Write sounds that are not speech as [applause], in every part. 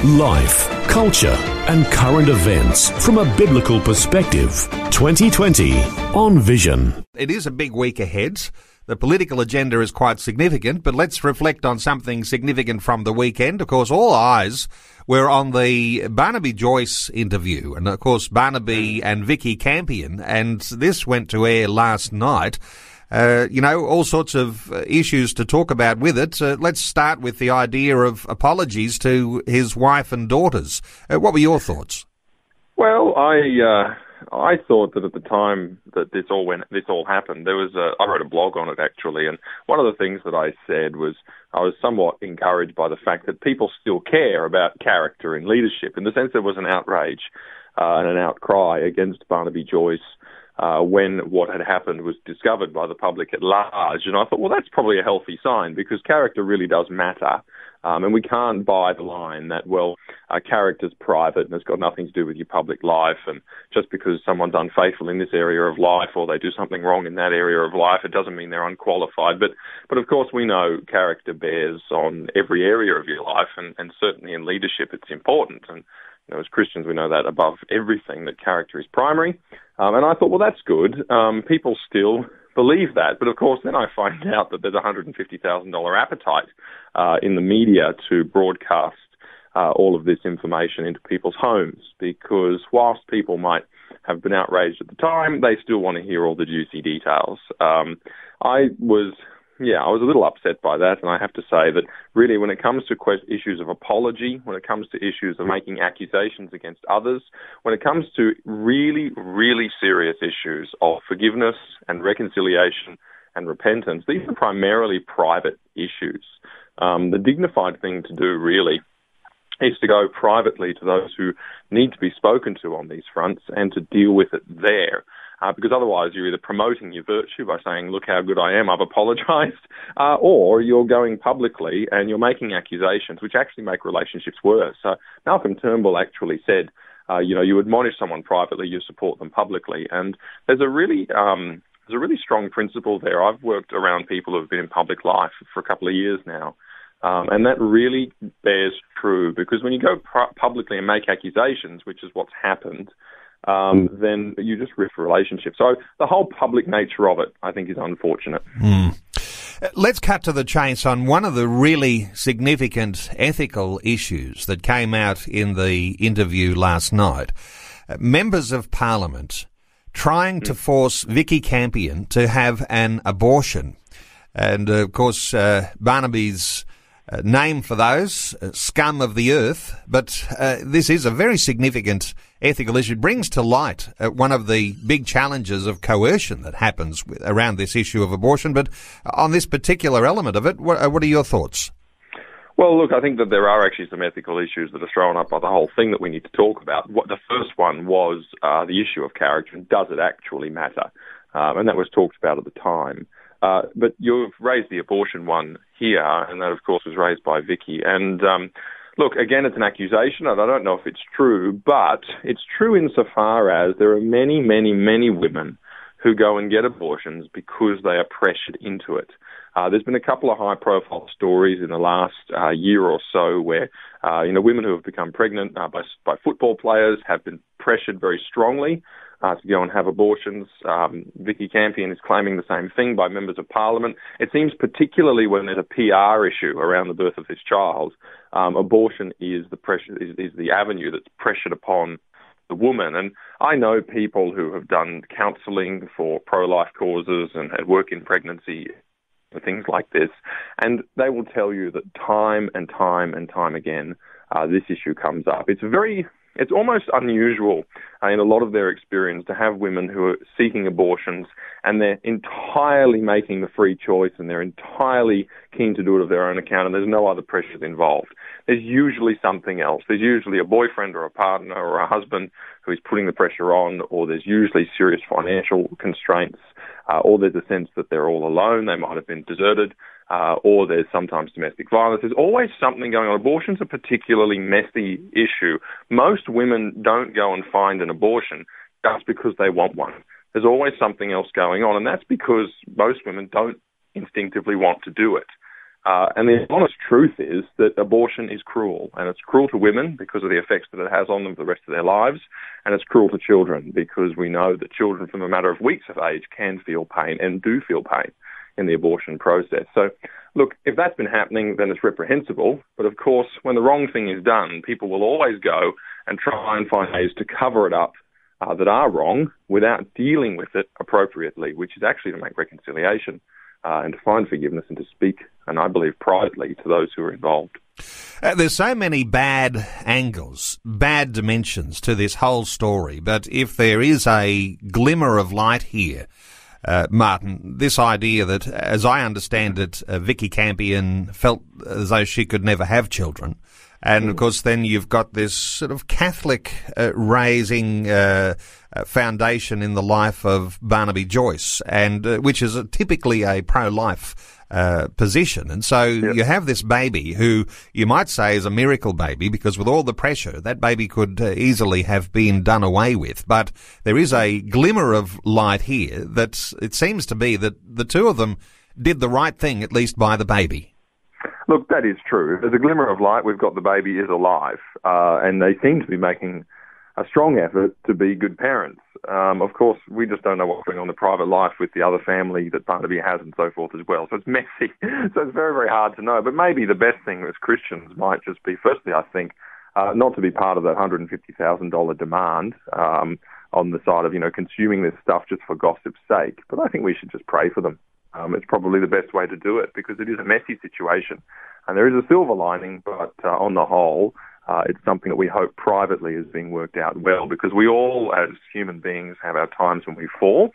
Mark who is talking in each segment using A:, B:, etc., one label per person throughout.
A: Life, culture, and current events from a biblical perspective. 2020 on Vision.
B: It is a big week ahead. The political agenda is quite significant, but let's reflect on something significant from the weekend. Of course, all eyes were on the Barnaby Joyce interview, and of course, Barnaby and Vikki Campion, and this went to air last night. Uh, you know, all sorts of uh, issues to talk about with it. Uh, let's start with the idea of apologies to his wife and daughters. Uh, what were your thoughts?
C: Well, I uh, I thought that at the time that this all went, this all happened, there was a, I wrote a blog on it actually, and one of the things that I said was I was somewhat encouraged by the fact that people still care about character and leadership, in the sense there was an outrage and an outcry against Barnaby Joyce uh, when what had happened was discovered by the public at large. And I thought, well, that's probably a healthy sign because character really does matter. Um, and we can't buy the line that, well, a character's private and it's got nothing to do with your public life. And just because someone's unfaithful in this area of life or they do something wrong in that area of life, it doesn't mean they're unqualified. But, but of course, we know character bears on every area of your life, and, and certainly in leadership, it's important. And you know, as Christians, we know that above everything, that character is primary. Um, and I thought, well, that's good. Um, people still believe that. But of course, then I find [laughs] out that there's a $150,000 appetite uh, in the media to broadcast uh, all of this information into people's homes because whilst people might have been outraged at the time, they still want to hear all the juicy details. Um, I was yeah, I was a little upset by that, and I have to say that really, when it comes to issues of apology, when it comes to issues of making accusations against others, when it comes to really, really serious issues of forgiveness and reconciliation and repentance, these are primarily private issues. Um, the dignified thing to do, really, is to go privately to those who need to be spoken to on these fronts and to deal with it there uh, because otherwise you're either promoting your virtue by saying, look how good I am, I've apologized, [laughs] uh, or you're going publicly and you're making accusations which actually make relationships worse. So Malcolm Turnbull actually said, uh, you know, you admonish someone privately, you support them publicly. And there's a really, um, there's a really strong principle there. I've worked around people who've been in public life for a couple of years now. Um, and that really bears true because when you go pu- publicly and make accusations, which is what's happened, um, then you just risk relationships. So the whole public nature of it, I think, is unfortunate.
B: Mm. Let's cut to the chase on one of the really significant ethical issues that came out in the interview last night. Uh, members of Parliament trying to force Vikki Campion to have an abortion. And uh, of course, uh, Barnaby's name for those, uh, scum of the earth. But uh, this is a very significant ethical issue. It brings to light uh, one of the big challenges of coercion that happens with, around this issue of abortion. But on this particular element of it, what, uh, what, are your thoughts?
C: Well, look, I think that there are actually some ethical issues that are thrown up by the whole thing that we need to talk about. What the first one was the issue of character and does it actually matter? Um, and that was talked about at the time. Uh, but you've raised the abortion one here, and that, of course, was raised by Vikki. And um, look, again, it's an accusation, and I don't know if it's true, but it's true insofar as there are many, many, many women who go and get abortions because they are pressured into it. Uh, there's been a couple of high-profile stories in the last uh, year or so where, uh, you know, women who have become pregnant uh, by, by football players have been pressured very strongly uh, to go and have abortions. Um, Vikki Campion is claiming the same thing by members of parliament. It seems particularly when there's a PR issue around the birth of this child, um, abortion is the pressure is, is the avenue that's pressured upon the woman. And I know people who have done counselling for pro-life causes and, work in pregnancy things like this, and they will tell you that time and time and time again, uh, this issue comes up. It's very it's almost unusual uh, in a lot of their experience to have women who are seeking abortions and they're entirely making the free choice and they're entirely keen to do it of their own account and there's no other pressures involved. There's usually something else. There's usually a boyfriend or a partner or a husband who is putting the pressure on, or there's usually serious financial constraints, uh, or there's a sense that they're all alone. They might have been deserted uh, or there's sometimes domestic violence. There's always something going on. Abortion's a particularly messy issue. Most women don't go and find an abortion just because they want one. There's always something else going on, and that's because most women don't instinctively want to do it. Uh, and the honest truth is that abortion is cruel, and it's cruel to women because of the effects that it has on them for the rest of their lives, and it's cruel to children because we know that children from a matter of weeks of age can feel pain and do feel pain in the abortion process. So, look, if that's been happening, then it's reprehensible. But of course, when the wrong thing is done, people will always go and try and find ways to cover it up uh, that are wrong without dealing with it appropriately, which is actually to make reconciliation uh, and to find forgiveness and to speak, and I believe privately, to those who are involved.
B: Uh, there's so many bad angles, bad dimensions to this whole story, but if there is a glimmer of light here, uh, Martyn, this idea that, as I understand it, uh, Vikki Campion felt as though she could never have children. And of hmm. course, then you've got this sort of Catholic uh, raising uh, uh, foundation in the life of Barnaby Joyce, and uh, which is a, typically a pro-life uh, position. And so yep. you have this baby who you might say is a miracle baby because with all the pressure, that baby could uh, easily have been done away with. But there is a glimmer of light here that it seems to be that the two of them did the right thing, at least by the baby.
C: Look, that is true. There's a glimmer of light. We've got the baby is alive, uh, and they seem to be making a strong effort to be good parents. Um, of course, we just don't know what's going on in the private life with the other family that Barnaby has and so forth as well. So it's [laughs] messy. so it's very, very hard to know. But maybe the best thing as Christians might just be, firstly, I think, uh, not to be part of that $150,000 demand um, on the side of, you know, consuming this stuff just for gossip's sake. But I think we should just pray for them. Um, it's probably the best way to do it because it is a messy situation. And there is a silver lining, but uh, on the whole, uh, it's something that we hope privately is being worked out well because we all, as human beings, have our times when we fall,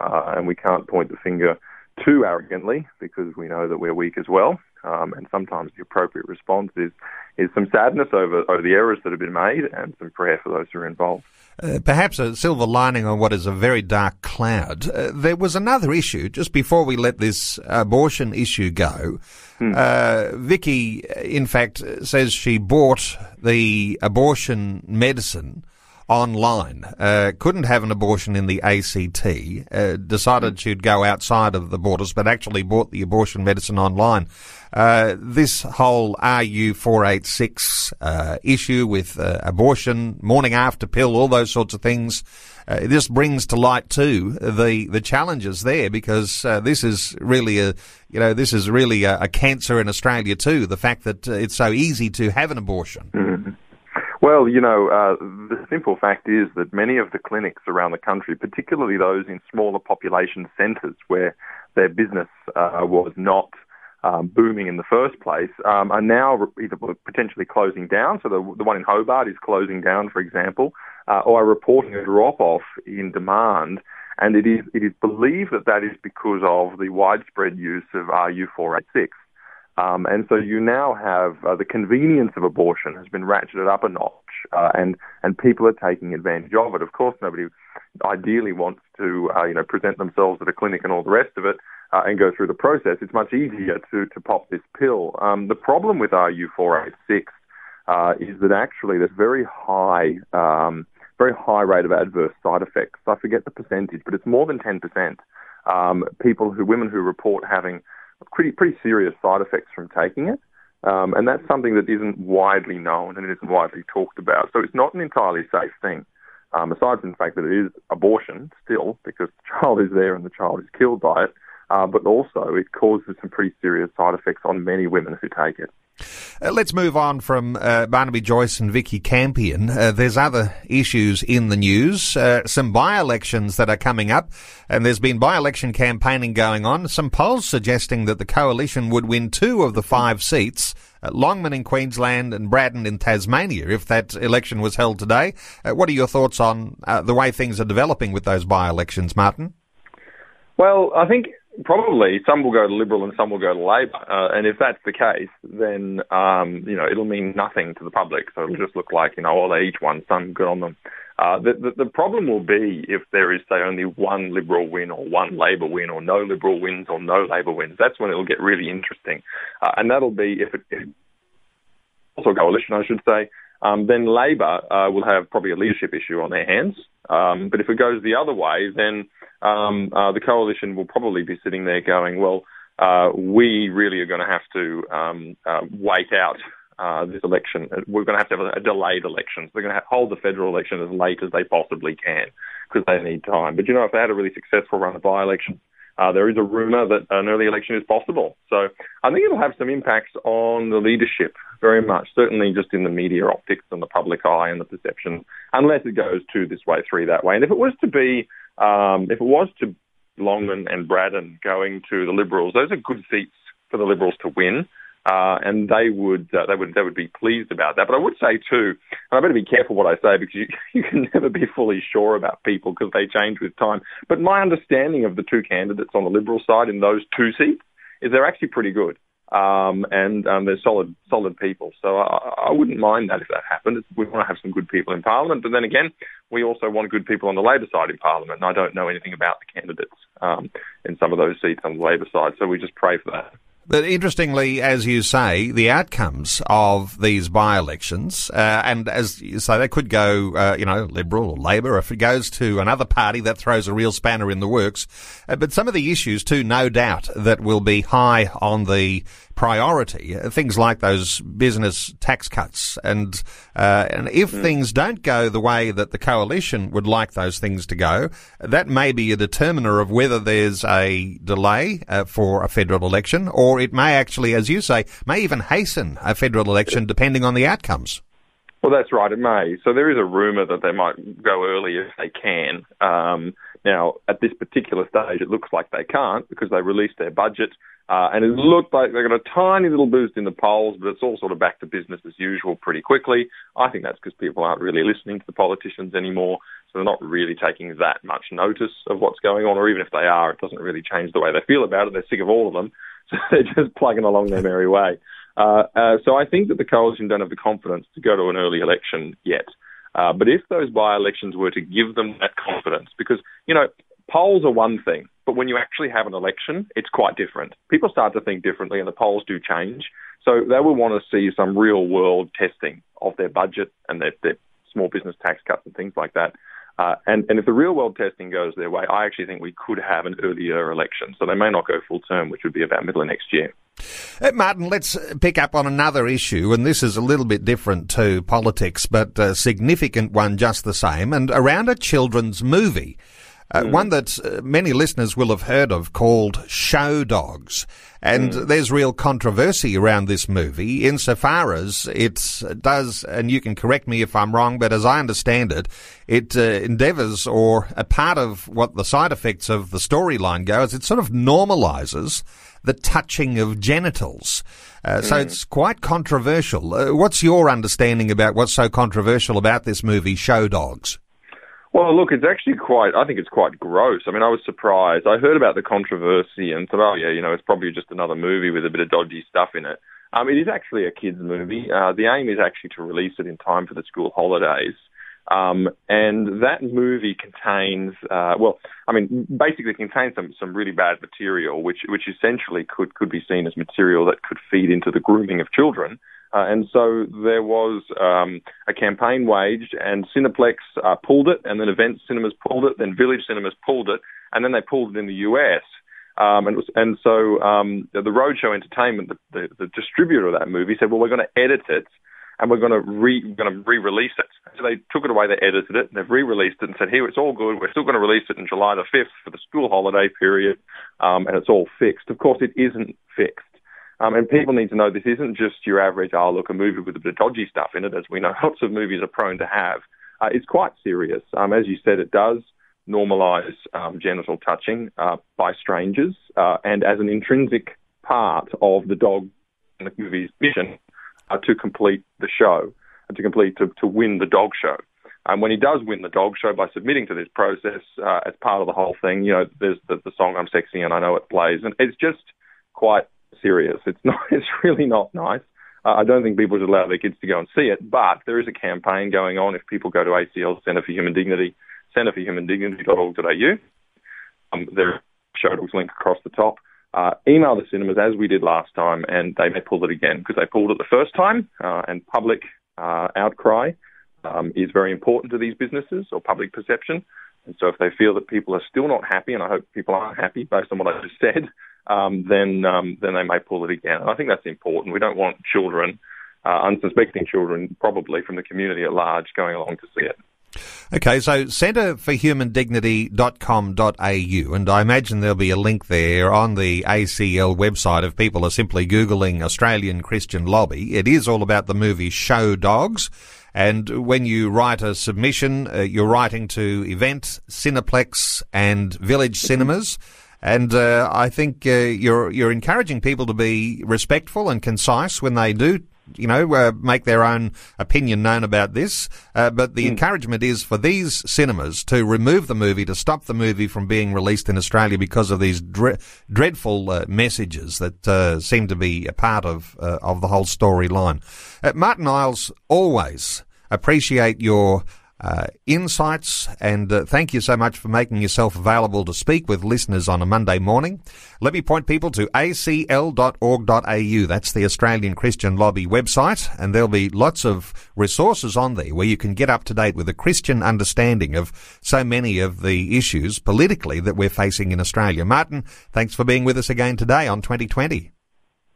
C: uh, and we can't point the finger too arrogantly because we know that we're weak as well. Um, and sometimes the appropriate response is is some sadness over over the errors that have been made and some prayer for those who are involved.
B: Uh, perhaps a silver lining on what is a very dark cloud. Uh, there was another issue just before we let this abortion issue go. Hmm. Uh, Vikki, in fact, says she bought the abortion medicine online. Uh, couldn't have an abortion in the ACT. Uh, decided hmm. she'd go outside of the borders, but actually bought the abortion medicine online. Uh, this whole RU486 uh, issue with uh, abortion, morning after pill, all those sorts of things. Uh, this brings to light too the the challenges there because uh, this is really a you know this is really a, a, cancer in Australia too. The fact that it's so easy to have an abortion.
C: Mm-hmm. Well, you know, uh, the simple fact is that many of the clinics around the country, particularly those in smaller population centres where their business uh, was not um, booming in the first place, um, are now either potentially closing down. So the, the one in Hobart is closing down, for example, uh, or are reporting a drop off in demand. And it is, it is believed that that is because of the widespread use of RU486. Um, and so you now have uh, the convenience of abortion has been ratcheted up a notch, uh, and and people are taking advantage of it. Of course, nobody ideally wants to uh, you know present themselves at a clinic and all the rest of it uh, and go through the process. It's much easier to to pop this pill. Um, the problem with RU486 uh, is that actually there's very high um, very high rate of adverse side effects. I forget the percentage, but it's more than 10%. Um, people who women who report having pretty pretty serious side effects from taking it. Um, and that's something that isn't widely known and it isn't widely talked about. So it's not an entirely safe thing. Um, aside from the fact that it is abortion still, because the child is there and the child is killed by it, uh, but also it causes some pretty serious side effects on many women who take it.
B: Uh, let's move on from uh, Barnaby Joyce and Vikki Campion. Uh, there's other issues in the news. Uh, some by-elections that are coming up, and there's been by-election campaigning going on. Some polls suggesting that the coalition would win two of the five seats. Uh, Longman in Queensland and Braddon in Tasmania, if that election was held today. Uh, what are your thoughts on the way things are developing with those by-elections, Martyn?
C: Well, I think probably some will go to Liberal and some will go to Labor. Uh, and if that's the case, then um, you know it'll mean nothing to the public. So it'll just look like you know, oh, they each won some, good on them. Uh, the, the, the problem will be if there is say only one Liberal win or one Labor win or no Liberal wins or no Labor wins. That's when it'll get really interesting, uh, and that'll be if it, if also a coalition, I should say. Um, then Labor uh, will have probably a leadership issue on their hands. Um, but if it goes the other way, then um, uh, the coalition will probably be sitting there going, well, uh, we really are going to have to um, uh, wait out uh, this election. We're going to have to have a, delayed election. They're going to hold the federal election as late as they possibly can because they need time. But you know, if they had a really successful run of by-election, uh, there is a rumour that an early election is possible. So I think it'll have some impacts on the leadership very much, certainly just in the media optics and the public eye and the perception, unless it goes two this way, three that way. And if it was to be um, if it was to Longman and Braddon going to the Liberals, those are good seats for the Liberals to win. Uh, and they would uh, they would they would be pleased about that. But I would say too, and I better be careful what I say because you [laughs] you can never be fully sure about people because they change with time. But my understanding of the two candidates on the Liberal side in those two seats is they're actually pretty good um, and um, they're solid, solid people. So I, I, wouldn't mind that if that happened. We want to have some good people in Parliament, but then again, we also want good people on the Labor side in Parliament. And I don't know anything about the candidates um, in some of those seats on the Labor side, so we just pray for that.
B: But interestingly, as you say, the outcomes of these by-elections, uh, and as you say, they could go, uh, you know, Liberal or Labor, if it goes to another party, that throws a real spanner in the works. Uh, but some of the issues too, no doubt, that will be high on the priority. Things like those business tax cuts, and uh, and if mm. things don't go the way that the coalition would like those things to go, that may be a determiner of whether there's a delay uh, for a federal election, or it may actually, as you say, may even hasten a federal election depending on the outcomes.
C: Well, that's right. It may. So there is a rumour that they might go early if they can. Um, now, at this particular stage, it looks like they can't because they released their budget. Uh, and it looked like they got a tiny little boost in the polls, but it's all sort of back to business as usual pretty quickly. I think that's because people aren't really listening to the politicians anymore, so they're not really taking that much notice of what's going on, or even if they are, it doesn't really change the way they feel about it. They're sick of all of them, [laughs] so they're just plugging along their merry way. Uh, uh, so I think that the coalition don't have the confidence to go to an early election yet. Uh, but if those by-elections were to give them that confidence, because, you know, polls are one thing, but when you actually have an election, it's quite different. People start to think differently, and the polls do change. So they will want to see some real world testing of their budget and their, their small business tax cuts and things like that. Uh, and, and if the real world testing goes their way, I actually think we could have an earlier election. So they may not go full term, which would be about middle of next year.
B: Uh, Martyn, let's pick up on another issue, and this is a little bit different to politics, but a significant one just the same, and around a children's movie. Uh, mm. One that uh, many listeners will have heard of called Show Dogs. And mm. there's real controversy around this movie insofar as it does, and you can correct me if I'm wrong, but as I understand it, it uh, endeavors, or a part of what the side effects of the storyline go, is it sort of normalizes the touching of genitals. Uh, mm. So it's quite controversial. Uh, what's your understanding about what's so controversial about this movie, Show Dogs?
C: Well, look, it's actually quite, I think it's quite gross. I mean, I was surprised. I heard about the controversy and thought, oh, yeah, you know, it's probably just another movie with a bit of dodgy stuff in it. Um, it is actually a kids' movie. Uh, the aim is actually to release it in time for the school holidays. Um, and that movie contains, uh, well, I mean, basically contains some, some really bad material, which, which essentially could, could be seen as material that could feed into the grooming of children. Uh, and so there was um, a campaign waged, and Cineplex uh, pulled it, and then Event Cinemas pulled it, then Village Cinemas pulled it, and then they pulled it in the US. Um, and, was, and so um, the Roadshow Entertainment, the, the, the, distributor of that movie, said, "Well, we're going to edit it, and we're going to re going to re-release it." So they took it away, they edited it, and they've re-released it, and said, "Here, it's all good. We're still going to release it in July the fifth for the school holiday period, um, and it's all fixed." Of course, it isn't fixed. Um, and people need to know this isn't just your average, oh, look, a movie with a bit of dodgy stuff in it, as we know [laughs] lots of movies are prone to have. Uh, it's quite serious. Um, as you said, it does normalise um, genital touching uh, by strangers, uh, and as an intrinsic part of the dog in the movie's mission uh, to complete the show, and to complete to, to win the dog show. And when he does win the dog show by submitting to this process uh, as part of the whole thing, you know, there's the, the song "I'm Sexy" and I know it plays, and it's just quite serious. It's [laughs] not. It's really not nice. Uh, I don't think people should allow their kids to go and see it, but there is a campaign going on. If people go to ACL Centre for Human Dignity, Centre for Human Dignity.org.au, um, there show dogs link across the top. Uh, email the cinemas as we did last time, and they may pull it again because they pulled it the first time, uh, and public uh, outcry um, is very important to these businesses or public perception. And so if they feel that people are still not happy, and I hope people aren't happy based on what I just said, um, then um, then they may pull it again. And I think that's important. We don't want children, uh, unsuspecting children, probably from the community at large, going along to see it.
B: Okay, so centreforhumandignity.com.au, and I imagine there'll be a link there on the ACL website if people are simply Googling Australian Christian Lobby. It is all about the movie Show Dogs. And when you write a submission, uh, you're writing to Event, Cineplex, and Village Cinemas. And uh, I think uh, you're you're encouraging people to be respectful and concise when they do you know, uh, make their own opinion known about this. Uh, but the mm. encouragement is for these cinemas to remove the movie, to stop the movie from being released in Australia because of these dre- dreadful uh, messages that uh, seem to be a part of uh, of the whole storyline. Uh, Martyn Iles always appreciate your uh, insights, and uh, thank you so much for making yourself available to speak with listeners on a Monday morning. Let me point people to acl.org.au. That's the Australian Christian Lobby website, and there'll be lots of resources on there where you can get up to date with a Christian understanding of so many of the issues politically that we're facing in Australia. Martyn, thanks for being with us again today on 2020.